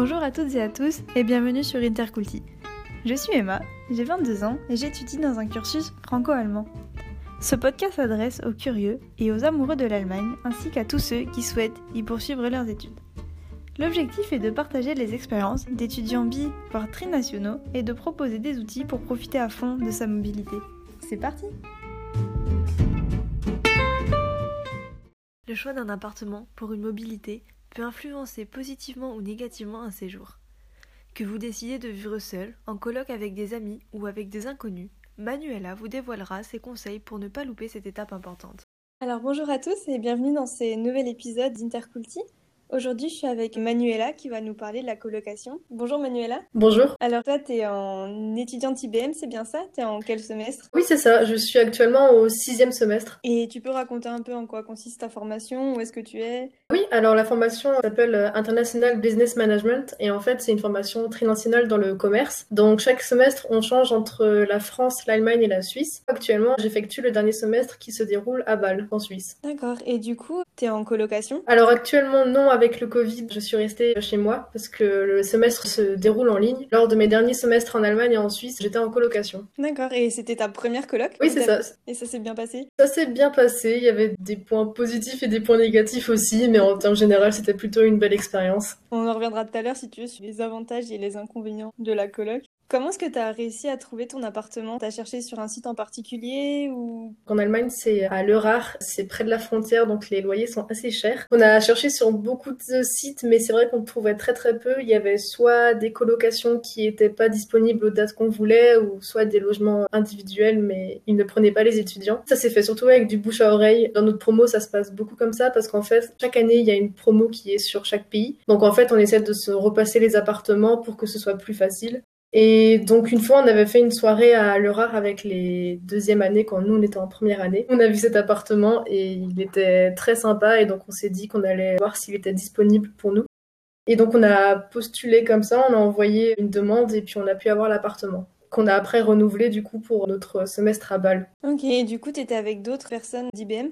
Bonjour à toutes et à tous et bienvenue sur Interculti. Je suis Emma, j'ai 22 ans et j'étudie dans un cursus franco-allemand. Ce podcast s'adresse aux curieux et aux amoureux de l'Allemagne ainsi qu'à tous ceux qui souhaitent y poursuivre leurs études. L'objectif est de partager les expériences d'étudiants bi, voire trinationaux et de proposer des outils pour profiter à fond de sa mobilité. C'est parti Le choix d'un appartement pour une mobilité peut influencer positivement ou négativement un séjour. Que vous décidez de vivre seul, en colloque avec des amis ou avec des inconnus, Manuela vous dévoilera ses conseils pour ne pas louper cette étape importante. Alors bonjour à tous et bienvenue dans ce nouvel épisode d'Interculti. Aujourd'hui, je suis avec Manuela qui va nous parler de la colocation. Bonjour Manuela. Bonjour. Alors toi, tu es en étudiante IBM, c'est bien ça? Tu es en quel semestre? Oui, c'est ça. Je suis actuellement au sixième semestre. Et tu peux raconter un peu en quoi consiste ta formation? Où est-ce que tu es? Oui, alors la formation s'appelle euh, International Business Management et en fait, c'est une formation trinationale dans le commerce. Donc chaque semestre, on change entre la France, l'Allemagne et la Suisse. Actuellement, j'effectue le dernier semestre qui se déroule à Bâle, en Suisse. D'accord. Et du coup, tu es en colocation? Alors actuellement, non avec le Covid, je suis restée chez moi parce que le semestre se déroule en ligne. Lors de mes derniers semestres en Allemagne et en Suisse, j'étais en colocation. D'accord, et c'était ta première coloc Oui, c'est ça. Et ça s'est bien passé? Ça s'est bien passé, il y avait des points positifs et des points négatifs aussi, mais en termes généraux, c'était plutôt une belle expérience. On en reviendra tout à l'heure si tu veux sur les avantages et les inconvénients de la coloc. Comment est-ce que tu as réussi à trouver ton appartement? T'as cherché sur un site en particulier ou? En Allemagne, c'est à Leurach, c'est près de la frontière, donc les loyers sont assez chers. On a cherché sur beaucoup de sites, mais c'est vrai qu'on trouvait très très peu. Il y avait soit des colocations qui étaient pas disponibles aux dates qu'on voulait, ou soit des logements individuels, mais ils ne prenaient pas les étudiants. Ça s'est fait surtout avec du bouche à oreille. Dans notre promo, ça se passe beaucoup comme ça, parce qu'en fait, chaque année, il y a une promo qui est sur chaque pays. Donc en fait, on essaie de se repasser les appartements pour que ce soit plus facile. Et donc une fois, on avait fait une soirée à Leurart avec les deuxièmes années quand nous on était en première année. On a vu cet appartement et il était très sympa et donc on s'est dit qu'on allait voir s'il était disponible pour nous. Et donc on a postulé comme ça, on a envoyé une demande et puis on a pu avoir l'appartement qu'on a après renouvelé du coup pour notre semestre à Bâle. Ok, et du coup tu étais avec d'autres personnes d'IBM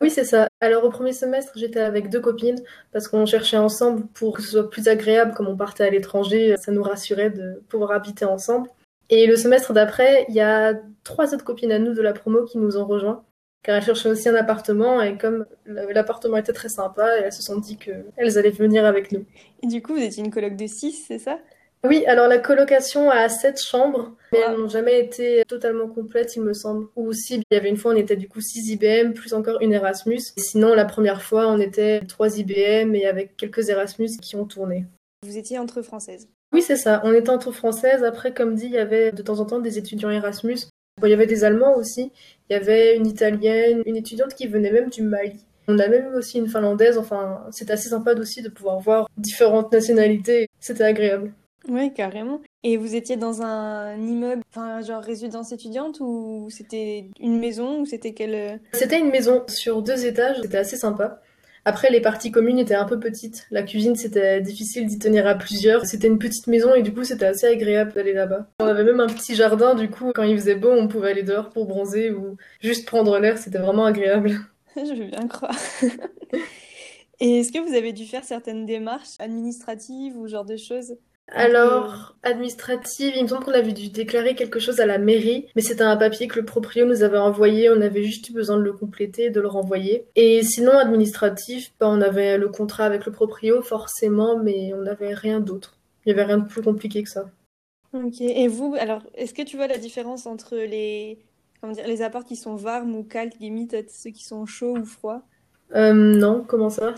oui, c'est ça. Alors au premier semestre, j'étais avec deux copines parce qu'on cherchait ensemble pour que ce soit plus agréable comme on partait à l'étranger, ça nous rassurait de pouvoir habiter ensemble. Et le semestre d'après, il y a trois autres copines à nous de la promo qui nous ont rejoints car elles cherchaient aussi un appartement et comme l'appartement était très sympa, elles se sont dit qu'elles allaient venir avec nous. Et du coup, vous étiez une coloc de six, c'est ça? Oui, alors la colocation a sept chambres, mais elles n'ont jamais été totalement complètes, il me semble. Ou aussi, il y avait une fois, on était du coup 6 IBM, plus encore une Erasmus. sinon, la première fois, on était 3 IBM et avec quelques Erasmus qui ont tourné. Vous étiez entre françaises Oui, c'est ça. On était entre françaises. Après, comme dit, il y avait de temps en temps des étudiants Erasmus. il y avait des Allemands aussi. Il y avait une Italienne, une étudiante qui venait même du Mali. On a même eu aussi une Finlandaise. Enfin, c'était assez sympa aussi de pouvoir voir différentes nationalités. C'était agréable. Oui, carrément. Et vous étiez dans un immeuble, enfin, genre résidence étudiante ou c'était une maison ou c'était quelle... Euh? C'était une maison sur deux étages, c'était assez sympa. Après, les parties communes étaient un peu petites. La cuisine, c'était difficile d'y tenir à plusieurs. C'était une petite maison et du coup, c'était assez agréable d'aller là-bas. On avait même un petit jardin, du coup, quand il faisait beau, on pouvait aller dehors pour bronzer ou juste prendre l'air. C'était vraiment agréable. Je veux bien croire. et est-ce que vous avez dû faire certaines démarches administratives ou genre de choses? Alors, administrative, il me semble qu'on avait dû déclarer quelque chose à la mairie, mais c'était un papier que le proprio nous avait envoyé, on avait juste eu besoin de le compléter et de le renvoyer. Et sinon, administratif, bah, on avait le contrat avec le proprio, forcément, mais on n'avait rien d'autre. Il n'y avait rien de plus compliqué que ça. Ok, et vous, alors, est-ce que tu vois la différence entre les, comment dire, les apports qui sont varmes ou calques, limite ceux qui sont chauds ou froids? Euh, Non, comment ça?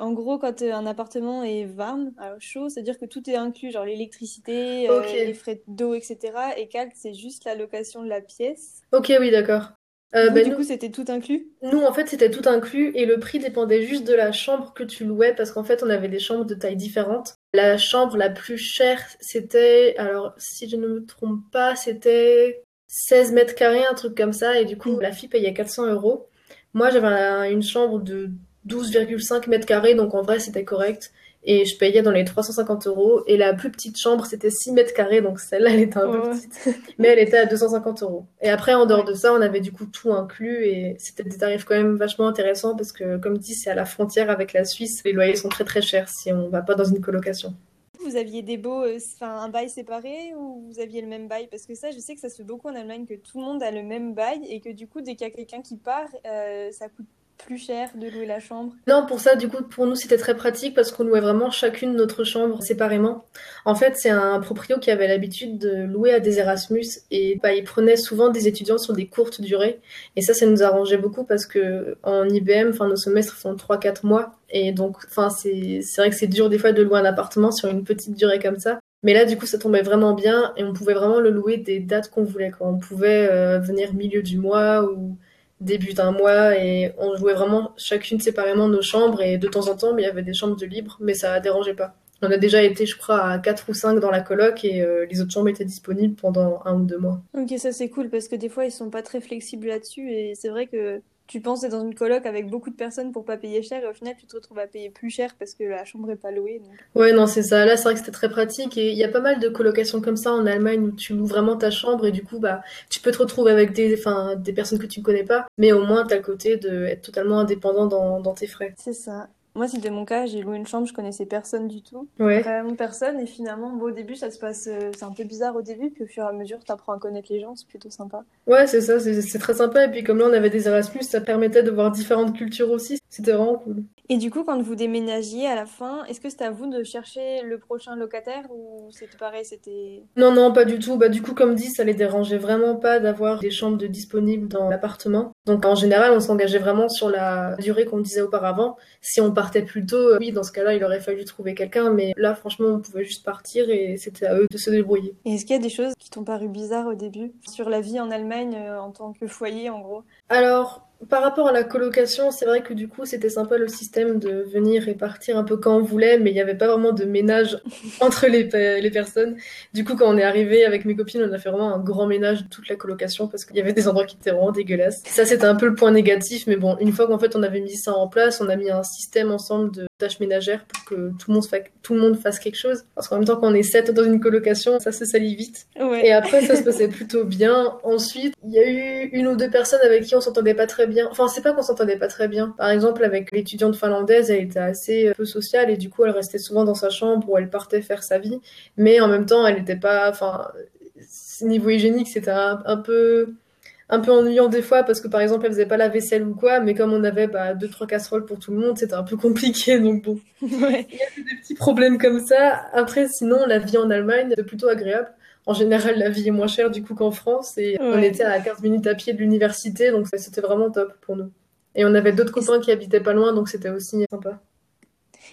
En gros, quand euh, un appartement est varme, alors chaud, c'est-à-dire que tout est inclus, genre l'électricité, euh, les frais d'eau, etc. Et calme, c'est juste la location de la pièce. Ok, oui, d'accord. Euh, bah, du coup, c'était tout inclus? Nous, en fait, c'était tout inclus et le prix dépendait juste de la chambre que tu louais parce qu'en fait, on avait des chambres de taille différentes. La chambre la plus chère, c'était, alors si je ne me trompe pas, c'était 16 mètres carrés, un truc comme ça, et du coup, mm. la fille payait 400 euros. Moi, j'avais une chambre de 12,5 mètres carrés, donc en vrai c'était correct. Et je payais dans les 350 euros. Et la plus petite chambre, c'était 6 mètres carrés, donc celle-là, elle était un peu petite. Mais elle était à 250 euros. Et après, en dehors de ça, on avait du coup tout inclus. Et c'était des tarifs quand même vachement intéressants parce que, comme dit, c'est à la frontière avec la Suisse. Les loyers sont très très chers si on va pas dans une colocation. vous aviez des beaux, enfin un bail séparé ou vous aviez le même bail? Parce que ça, je sais que ça se fait beaucoup en Allemagne, que tout le monde a le même bail et que du coup, dès qu'il y a quelqu'un qui part, ça coûte plus cher de louer la chambre Non, pour ça, du coup, pour nous, c'était très pratique parce qu'on louait vraiment chacune notre chambre séparément. En fait, c'est un proprio qui avait l'habitude de louer à des Erasmus et bah, il prenait souvent des étudiants sur des courtes durées. Et ça, ça nous arrangeait beaucoup parce que en IBM, enfin, nos semestres font 3-4 mois. Et donc, c'est vrai que c'est dur des fois de louer un appartement sur une petite durée comme ça. Mais là, du coup, ça tombait vraiment bien et on pouvait vraiment le louer des dates qu'on voulait. Quand on pouvait euh, venir milieu du mois ou début d'un mois et on jouait vraiment chacune séparément nos chambres et de temps en temps, il y avait des chambres de libre, mais ça dérangeait pas. On a déjà été, je crois, à 4 ou 5 dans la coloc et euh, les autres chambres étaient disponibles pendant un ou deux mois. Ok, ça c'est cool parce que des fois ils sont pas très flexibles là-dessus et c'est vrai que tu penses être dans une coloc avec beaucoup de personnes pour pas payer cher et au final tu te retrouves à payer plus cher parce que la chambre est pas louée. Ouais, non, c'est ça. Là, c'est vrai que c'était très pratique et il y a pas mal de colocations comme ça en Allemagne où tu loues vraiment ta chambre et du coup, bah, tu peux te retrouver avec des, enfin, des personnes que tu ne connais pas, mais au moins t'as le côté d'être totalement indépendant dans, dans tes frais. C'est ça. Moi, c'était mon cas, j'ai loué une chambre, je connaissais personne du tout. Ouais. Vraiment personne, et finalement, bon, au début, ça se passe, euh, c'est un peu bizarre au début, puis au fur et à mesure, tu apprends à connaître les gens, c'est plutôt sympa. Ouais, c'est ça, c'est très sympa, et puis comme là, on avait des Erasmus, ça permettait de voir différentes cultures aussi, c'était vraiment cool. Et du coup, quand vous déménagiez à la fin, est-ce que c'était à vous de chercher le prochain locataire ou c'était pareil, c'était... Non, non, pas du tout. Bah, du coup, comme dit, ça les dérangeait vraiment pas d'avoir des chambres de disponibles dans l'appartement. Donc, en général, on s'engageait vraiment sur la durée qu'on disait auparavant. Si on partait plus tôt, oui, dans ce cas-là, il aurait fallu trouver quelqu'un. Mais là, franchement, on pouvait juste partir et c'était à eux de se débrouiller. Et est-ce qu'il y a des choses qui t'ont paru bizarres au début sur la vie en Allemagne euh, en tant que foyer, en gros? Alors, par rapport à la colocation, c'est vrai que du coup, c'était sympa le système de venir et partir un peu quand on voulait, mais il n'y avait pas vraiment de ménage entre les, les personnes. Du coup, quand on est arrivé avec mes copines, on a fait vraiment un grand ménage de toute la colocation parce qu'il y avait des endroits qui étaient vraiment dégueulasses. Ça, c'était un peu le point négatif, mais bon, une fois qu'en fait on avait mis ça en place, on a mis un système ensemble de tâches ménagères pour que tout le monde, tout le monde fasse quelque chose. Parce qu'en même temps, quand on est sept dans une colocation, ça se salit vite. Et après, ça se passait plutôt bien. Ensuite, il y a eu une ou deux personnes avec qui on s'entendait pas très bien. Enfin, c'est pas qu'on s'entendait pas très bien. Par exemple, avec l'étudiante finlandaise, elle était assez peu sociale et du coup, elle restait souvent dans sa chambre où elle partait faire sa vie. Mais en même temps, elle n'était pas, enfin, niveau hygiénique, c'était un peu un peu ennuyant des fois parce que par exemple elle faisait pas la vaisselle ou quoi mais comme on avait bah, deux trois casseroles pour tout le monde c'était un peu compliqué donc bon ouais. il y a des petits problèmes comme ça après sinon la vie en Allemagne est plutôt agréable en général la vie est moins chère du coup qu'en France et on était à 15 minutes à pied de l'université donc c'était vraiment top pour nous. Et on avait d'autres copains qui habitaient pas loin donc c'était aussi sympa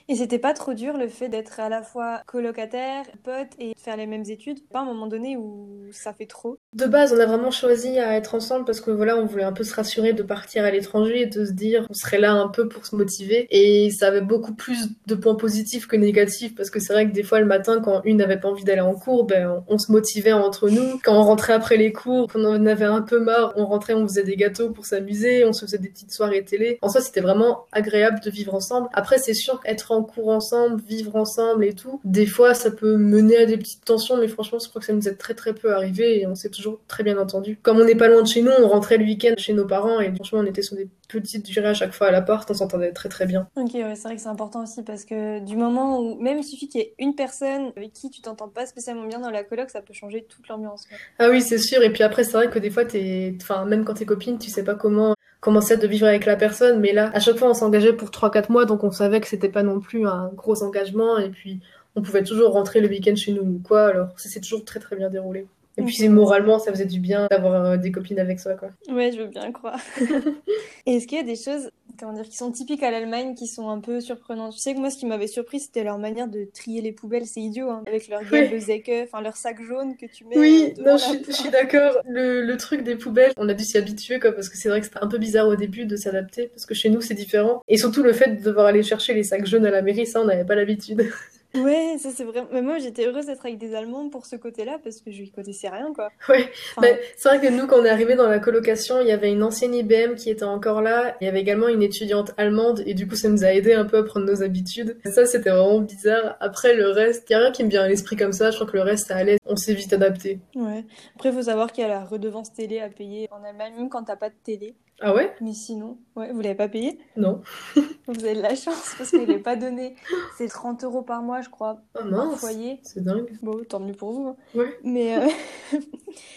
et c'était pas trop dur le fait d'être à la fois colocataire, pote et faire les mêmes études Pas un moment donné où ça fait trop De base, on a vraiment choisi à être ensemble parce que voilà, on voulait un peu se rassurer de partir à l'étranger et de se dire on serait là un peu pour se motiver. Et ça avait beaucoup plus de points positifs que négatifs parce que c'est vrai que des fois le matin, quand une n'avait pas envie d'aller en cours, ben on, se motivait entre nous. Quand on rentrait après les cours, qu'on en avait un peu marre, on rentrait, on faisait des gâteaux pour s'amuser, on se faisait des petites soirées télé. En soi, c'était vraiment agréable de vivre ensemble. Après, c'est sûr en cours ensemble, vivre ensemble et tout. Des fois, ça peut mener à des petites tensions, mais franchement, je crois que ça nous est très très peu arrivé et on s'est toujours très bien entendu. Comme on n'est pas loin de chez nous, on rentrait le week-end chez nos parents et franchement, on était sur des petites durées à chaque fois à la porte, on s'entendait très très bien. Ok, ouais, c'est vrai que c'est important aussi parce que du moment où même il suffit qu'il y ait une personne avec qui tu t'entends pas spécialement bien dans la coloc, ça peut changer toute l'ambiance. Ah oui, c'est sûr. Et puis après, c'est vrai que des fois, t'es, enfin, même quand t'es copine, tu sais pas comment comment c'est de vivre avec la personne. Mais là, à chaque fois, on s'engageait pour 3-4 mois, donc on savait que c'était pas non plus un gros engagement. Et puis, on pouvait toujours rentrer le week-end chez nous ou quoi. Alors, c'est toujours très très bien déroulé. Et puis moralement, ça faisait du bien d'avoir euh, des copines avec soi, quoi. Ouais, je veux bien croire. Est-ce qu'il y a des choses, comment dire, qui sont typiques à l'Allemagne, qui sont un peu surprenantes Tu sais que moi, ce qui m'avait surpris, c'était leur manière de trier les poubelles. C'est idiot, hein, avec leur gueule de zeke, enfin leur sac jaune que tu mets. Oui, non, je, suis d'accord. Le, le, truc des poubelles, on a dû s'y habituer, quoi, parce que c'est vrai que c'était un peu bizarre au début de s'adapter, parce que chez nous, c'est différent. Et surtout le fait de devoir aller chercher les sacs jaunes à la mairie, ça, on n'avait pas l'habitude. Ouais, ça c'est vrai. Mais moi j'étais heureuse d'être avec des Allemands pour ce côté-là parce que je n'y connaissais rien quoi. Ouais, bah, c'est vrai que nous quand on est arrivé dans la colocation, il y avait une ancienne IBM qui était encore là. Il y avait également une étudiante allemande et du coup ça nous a aidé un peu à prendre nos habitudes. ça c'était vraiment bizarre. Après le reste, il y a rien qui me vient à l'esprit comme ça. Je crois que le reste ça allait. On s'est vite adapté. Ouais. Après il faut savoir qu'il y a la redevance télé à payer en Allemagne même quand t'as pas de télé. Ah ouais? Mais sinon, ouais, vous l'avez pas payé? Non. Vous avez de la chance parce qu'il n'est pas donné. C'est 30 euros par mois, je crois, Oh par mince, foyer. c'est dingue. Bon, tant mieux pour vous. hein. Ouais. Mais euh,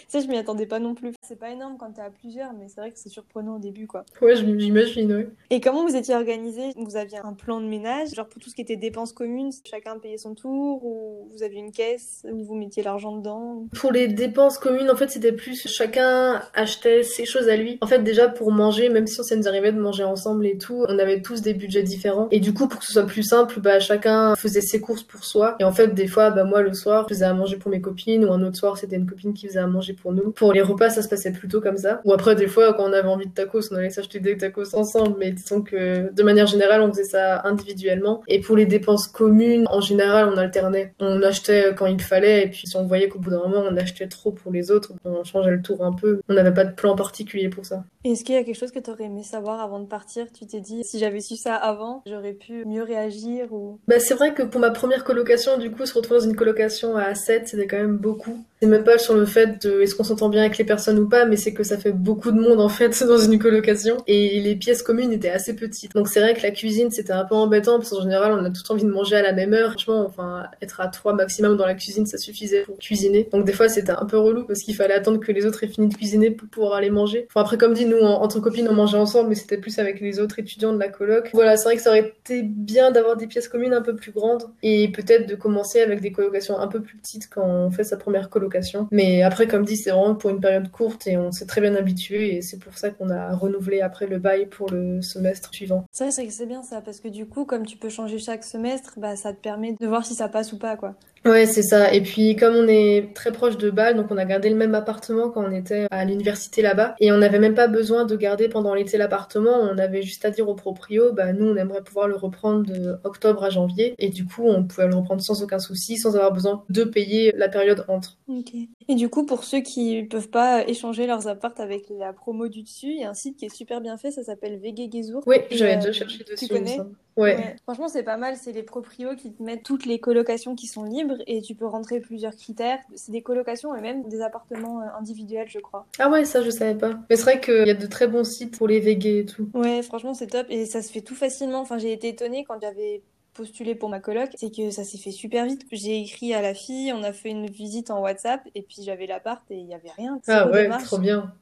ça, je m'y attendais pas non plus. C'est pas énorme quand t'es à plusieurs, mais c'est vrai que c'est surprenant au début, quoi. Ouais, j'imagine, ouais. Et comment vous étiez organisé? Vous aviez un plan de ménage, genre pour tout ce qui était dépenses communes, chacun payait son tour, ou vous aviez une caisse où vous mettiez l'argent dedans? Pour les dépenses communes, en fait, c'était plus chacun achetait ses choses à lui. En fait, déjà pour manger, même si ça nous arrivait de manger ensemble et tout, on avait tous des budgets différents. Et du coup, pour que ce soit plus simple, bah chacun faisait ses courses pour soi. Et en fait, des fois, bah moi le soir, je faisais à manger pour mes copines, ou un autre soir, c'était une copine qui faisait à manger pour nous. Pour les repas, ça se passait plutôt comme ça. Ou après, des fois, quand on avait envie de tacos, on allait s'acheter des tacos ensemble. Mais disons que de manière générale, on faisait ça individuellement. Et pour les dépenses communes, en général, on alternait. On achetait quand il fallait, et puis si on voyait qu'au bout d'un moment, on achetait trop pour les autres, on changeait le tour un peu. On n'avait pas de plan particulier pour ça. Est-ce qu'il y quelque chose que tu aurais aimé savoir avant de partir? Tu t'es dit, si j'avais su ça avant, j'aurais pu mieux réagir ou... Bah, c'est vrai que pour ma première colocation, du coup, se retrouver dans une colocation à 7, c'était quand même beaucoup. C'est même pas sur le fait de est-ce qu'on s'entend bien avec les personnes ou pas, mais c'est que ça fait beaucoup de monde en fait dans une colocation et les pièces communes étaient assez petites. Donc c'est vrai que la cuisine c'était un peu embêtant parce qu'en général on a tout envie de manger à la même heure. Franchement, enfin être à trois maximum dans la cuisine ça suffisait pour cuisiner. Donc des fois c'était un peu relou parce qu'il fallait attendre que les autres aient fini de cuisiner pour pouvoir aller manger. Après comme dit nous en- entre copines on mangeait ensemble mais c'était plus avec les autres étudiants de la coloc. Voilà c'est vrai que ça aurait été bien d'avoir des pièces communes un peu plus grandes et peut-être de commencer avec des colocations un peu plus petites quand on fait sa première colocation. Mais après, comme dit, c'est vraiment pour une période courte et on s'est très bien habitué et c'est pour ça qu'on a renouvelé après le bail pour le semestre suivant. C'est vrai que c'est bien ça, parce que du coup, comme tu peux changer chaque semestre, bah ça te permet de voir si ça passe ou pas, quoi. Ouais, c'est ça. Et puis, comme on est très proche de Bâle, donc on a gardé le même appartement quand on était à l'université là-bas. Et on n'avait même pas besoin de garder pendant l'été l'appartement. On avait juste à dire au proprio, bah, nous, on aimerait pouvoir le reprendre de octobre à janvier. Et du coup, on pouvait le reprendre sans aucun souci, sans avoir besoin de payer la période entre. Ok. Et du coup, pour ceux qui peuvent pas échanger leurs apparts avec la promo du dessus, il y a un site qui est super bien fait, ça s'appelle Vegegezour. Oui, j'avais euh, déjà cherché tu dessus. me connais. Ouais. Ouais. Franchement, c'est pas mal. C'est les proprios qui te mettent toutes les colocations qui sont libres et tu peux rentrer plusieurs critères. C'est des colocations et même des appartements euh, individuels, je crois. Ah ouais, ça, je savais pas. Mais c'est vrai qu'il y a de très bons sites pour les végués et tout. Ouais, franchement, c'est top et ça se fait tout facilement. Enfin, j'ai été étonnée quand j'avais postulé pour ma coloc, c'est que ça s'est fait super vite. J'ai écrit à la fille, on a fait une visite en WhatsApp et puis j'avais l'appart et il y avait rien. Ah ouais, démarche. trop bien.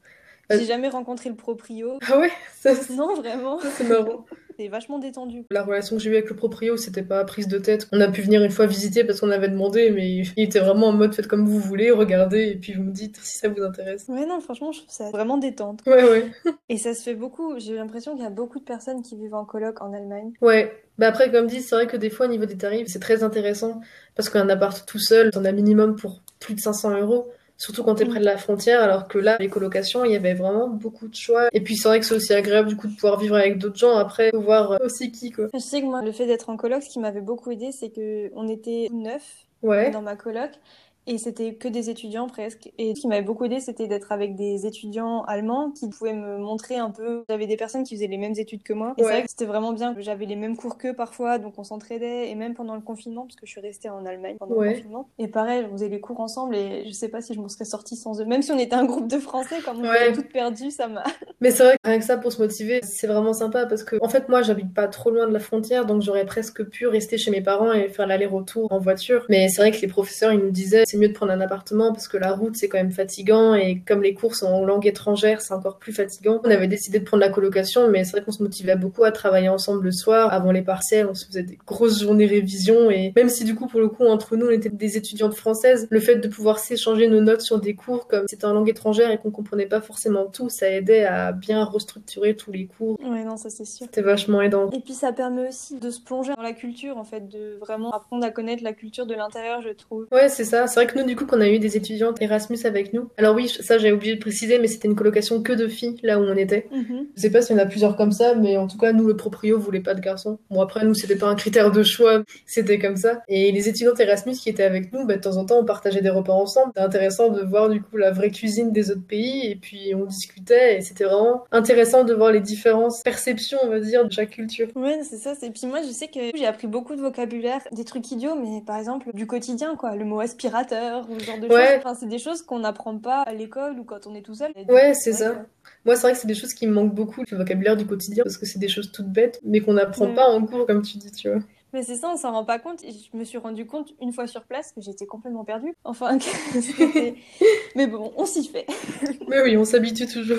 J'ai jamais rencontré le proprio. Ah ouais, ça, Non, vraiment. c'est marrant. C'est vachement détendu. La relation que j'ai eue avec le proprio, c'était pas prise de tête. On a pu venir une fois visiter parce qu'on avait demandé, mais il était vraiment en mode faites comme vous voulez, regardez, et puis vous me dites si ça vous intéresse. Ouais, non, franchement, je trouve ça vraiment détente. Ouais, ouais. Et ça se fait beaucoup. J'ai l'impression qu'il y a beaucoup de personnes qui vivent en coloc en Allemagne. Ouais. Bah après, comme dit, c'est vrai que des fois, au niveau des tarifs, c'est très intéressant parce qu'un appart tout seul, t'en as minimum pour plus de 500 euros. Surtout quand t'es près de la frontière, alors que là, les colocations, il y avait vraiment beaucoup de choix. Et puis c'est vrai que c'est aussi agréable du coup de pouvoir vivre avec d'autres gens après, voir aussi qui quoi. Je sais que moi, le fait d'être en coloc, ce qui m'avait beaucoup aidé, c'est que on était neuf Ouais. dans ma coloc et c'était que des étudiants presque. Et ce qui m'avait beaucoup aidé, c'était d'être avec des étudiants allemands qui pouvaient me montrer un peu. J'avais des personnes qui faisaient les mêmes études que moi. Et c'est vrai que c'était vraiment bien. J'avais les mêmes cours qu'eux parfois, donc on s'entraidait. Et même pendant le confinement, parce que je suis restée en Allemagne pendant Ouais. le confinement. Et pareil, on faisait les cours ensemble et je sais pas si je m'en serais sortie sans eux. Même si on était un groupe de Français, comme on Ouais. était toutes perdues, ça m'a. Mais c'est vrai que rien que ça pour se motiver, c'est vraiment sympa parce que en fait moi j'habite pas trop loin de la frontière donc j'aurais presque pu rester chez mes parents et faire l'aller-retour en voiture. Mais c'est vrai que les professeurs ils nous disaient c'est mieux de prendre un appartement parce que la route c'est quand même fatigant et comme les cours sont en langue étrangère c'est encore plus fatigant. On avait décidé de prendre la colocation mais c'est vrai qu'on se motivait beaucoup à travailler ensemble le soir avant les partiels, on se faisait des grosses journées révision et même si du coup pour le coup entre nous on était des étudiantes françaises, le fait de pouvoir s'échanger nos notes sur des cours comme c'était en langue étrangère et qu'on comprenait pas forcément tout, ça aidait à bien restructurer tous les cours. Ouais, non, ça c'est sûr. C'était vachement aidant. Et puis ça permet aussi de se plonger dans la culture, en fait, de vraiment apprendre à connaître la culture de l'intérieur, je trouve. Ouais, c'est ça. C'est vrai que nous, du coup, qu'on a eu des étudiantes Erasmus avec nous. Alors oui, ça j'ai oublié de préciser, mais c'était une colocation que de filles, là où on était. Mhm. Je sais pas s'il y en a plusieurs comme ça, mais en tout cas, nous, le proprio voulait pas de garçons. Bon, après, nous, c'était pas un critère de choix, c'était comme ça. Et les étudiantes Erasmus qui étaient avec nous, bah, de temps en temps, on partageait des repas ensemble. C'était intéressant de voir, du coup, la vraie cuisine des autres pays, et puis on discutait, et c'était vraiment intéressant de voir les différences, perceptions, on va dire, de chaque culture. Ouais, c'est ça. Et puis moi, je sais que j'ai appris beaucoup de vocabulaire, des trucs idiots, mais par exemple, du quotidien, quoi. Le mot aspirateur. Ou ce genre de choses. Enfin, c'est des choses qu'on n'apprend pas à l'école ou quand on est tout seul. Ouais, c'est ça. Moi, c'est vrai que c'est des choses qui me manquent beaucoup, le vocabulaire du quotidien, parce que c'est des choses toutes bêtes, mais qu'on n'apprend pas en cours, comme tu dis, tu vois. Mais c'est ça, on s'en rend pas compte. je me suis rendu compte une fois sur place que j'étais complètement perdue. Enfin, mais bon, on s'y fait. Mais oui, on s'habitue toujours.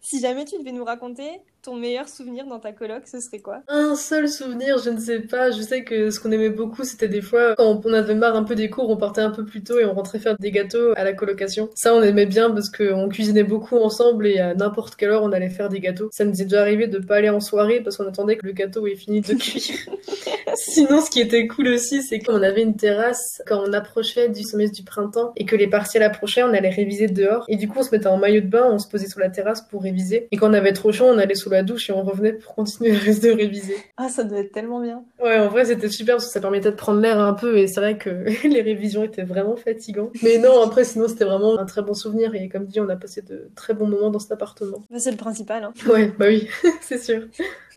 Si jamais tu devais nous raconter ton meilleur souvenir dans ta coloc, ce serait quoi? Un seul souvenir, je ne sais pas. Je sais que ce qu'on aimait beaucoup, c'était des fois quand on avait marre un peu des cours, on partait un peu plus tôt et on rentrait faire des gâteaux à la colocation. Ça, on aimait bien parce qu'on cuisinait beaucoup ensemble et à n'importe quelle heure, on allait faire des gâteaux. Ça nous est déjà arrivé de pas aller en soirée parce qu'on attendait que le gâteau ait fini de cuire. Sinon, ce qui était cool aussi, c'est qu'on avait une terrasse quand on approchait du semestre du printemps et que les partiels approchaient, on allait réviser dehors. Et du coup, on se mettait en maillot de bain, on se posait sur la terrasse pour réviser. Et quand on avait trop chaud, on allait sous la douche et on revenait pour continuer le reste de réviser. Ah, ça doit être tellement bien. Ouais, en vrai, c'était super parce que ça permettait de prendre l'air un peu et c'est vrai que les révisions étaient vraiment fatigantes. Mais non, après, sinon, c'était vraiment un très bon souvenir et comme dit, on a passé de très bons moments dans cet appartement. Bah, c'est le principal. Hein. Ouais, bah oui, c'est sûr.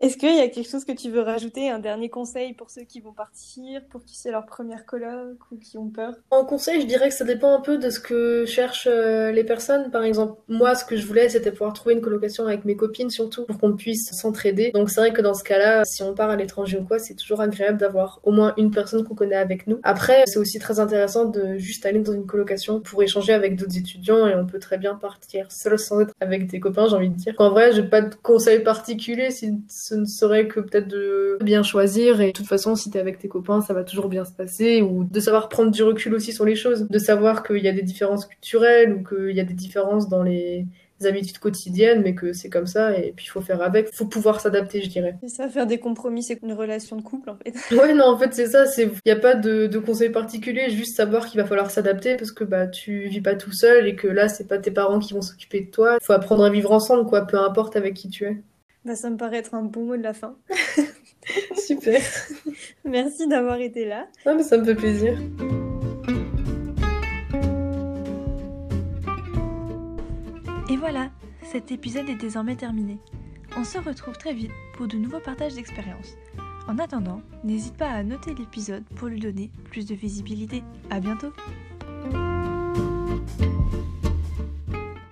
Est-ce qu'il y a quelque chose que tu veux rajouter, un dernier conseil pour ceux qui vont partir, pour qui c'est leur première colloque ou qui ont peur? En conseil, je dirais que ça dépend un peu de ce que cherchent euh, les personnes. Par exemple, moi, ce que je voulais, c'était pouvoir trouver une colocation avec mes copines, surtout pour qu'on puisse s'entraider. Donc c'est vrai que dans ce cas-là, si on part à l'étranger ou quoi, c'est toujours agréable d'avoir au moins une personne qu'on connaît avec nous. Après, c'est aussi très intéressant de juste aller dans une colocation pour échanger avec d'autres étudiants et on peut très bien partir seul sans être avec des copains, j'ai envie de dire. En vrai, j'ai pas de conseil particulier si ce ne serait que peut-être de bien choisir et de toute façon si t'es avec tes copains ça va toujours bien se passer ou de savoir prendre du recul aussi sur les choses de savoir qu'il y a des différences culturelles ou qu'il y a des différences dans les habitudes quotidiennes, mais que c'est comme ça et puis il faut faire avec. Il faut pouvoir s'adapter, je dirais. C'est ça, faire des compromis, c'est une relation de couple en fait. ouais, non, en fait, c'est ça. Il n'y a pas de, de conseil particulier, juste savoir qu'il va falloir s'adapter parce que bah, tu vis pas tout seul et que là, c'est pas tes parents qui vont s'occuper de toi. Il faut apprendre à vivre ensemble, quoi, peu importe avec qui tu es. Bah, ça me paraît être un bon mot de la fin. Super. Merci d'avoir été là. Ah, mais ça me fait plaisir. Cet épisode est désormais terminé. On se retrouve très vite pour de nouveaux partages d'expériences. En attendant, n'hésite pas à noter l'épisode pour lui donner plus de visibilité. À bientôt!